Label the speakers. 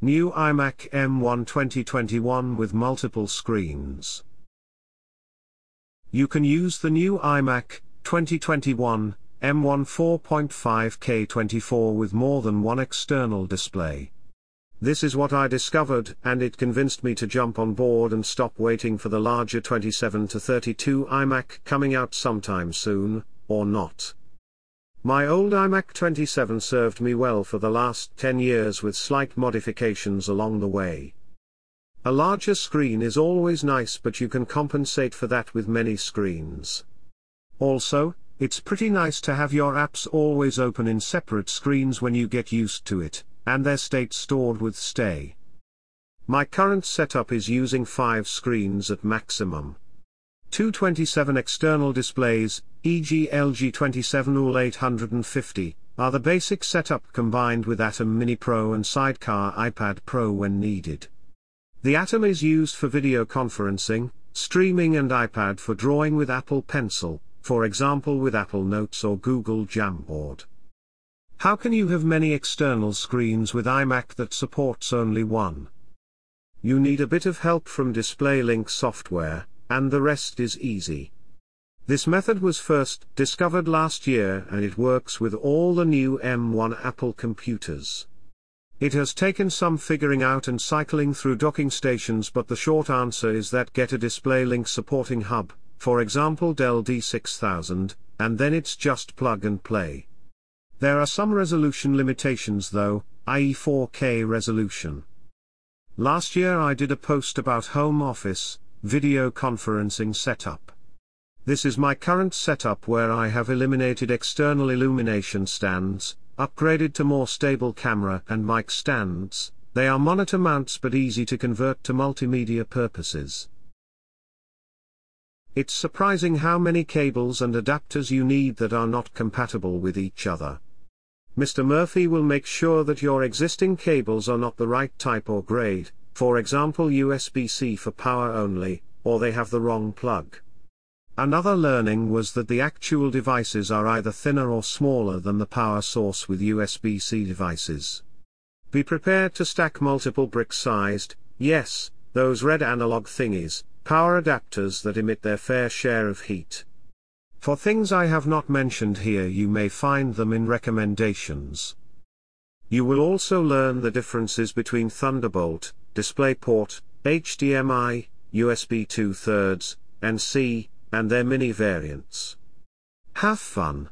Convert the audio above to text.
Speaker 1: New iMac M1 2021 with multiple screens. You can use the new iMac 2021 M1 4.5K24 with more than one external display. This is what I discovered, and it convinced me to jump on board and stop waiting for the larger 27 to 32 iMac coming out sometime soon, or not. My old iMac 27 served me well for the last 10 years with slight modifications along the way. A larger screen is always nice but you can compensate for that with many screens. Also, it's pretty nice to have your apps always open in separate screens when you get used to it, and their state stored with stay. My current setup is using 5 screens at maximum. 227 external displays, e.g. LG 27 UL 850, are the basic setup combined with ATEM Mini Pro and Sidecar iPad Pro when needed. The ATEM is used for video conferencing, streaming and iPad for drawing with Apple Pencil, for example with Apple Notes or Google Jamboard. How can you have many external screens with iMac that supports only one? You need a bit of help from DisplayLink software, and the rest is easy. This method was first discovered last year and it works with all the new M1 Apple computers. It has taken some figuring out and cycling through docking stations but the short answer is that get a DisplayLink supporting hub, for example Dell D6000, and then it's just plug and play. There are some resolution limitations though, i.e. 4K resolution. Last year I did a post about home office, Video conferencing setup. This is my current setup where I have eliminated external illumination stands, upgraded to more stable camera and mic stands, they are monitor mounts but easy to convert to multimedia purposes. It's surprising how many cables and adapters you need that are not compatible with each other. Mr. Murphy will make sure that your existing cables are not the right type or grade, for example USB-C for power only, or they have the wrong plug. Another learning was that the actual devices are either thinner or smaller than the power source with USB-C devices. Be prepared to stack multiple brick-sized, yes, those red analog thingies, power adapters that emit their fair share of heat. For things I have not mentioned here you may find them in recommendations. You will also learn the differences between Thunderbolt, DisplayPort, HDMI, USB 2 thirds, and C, and their mini variants. Have fun!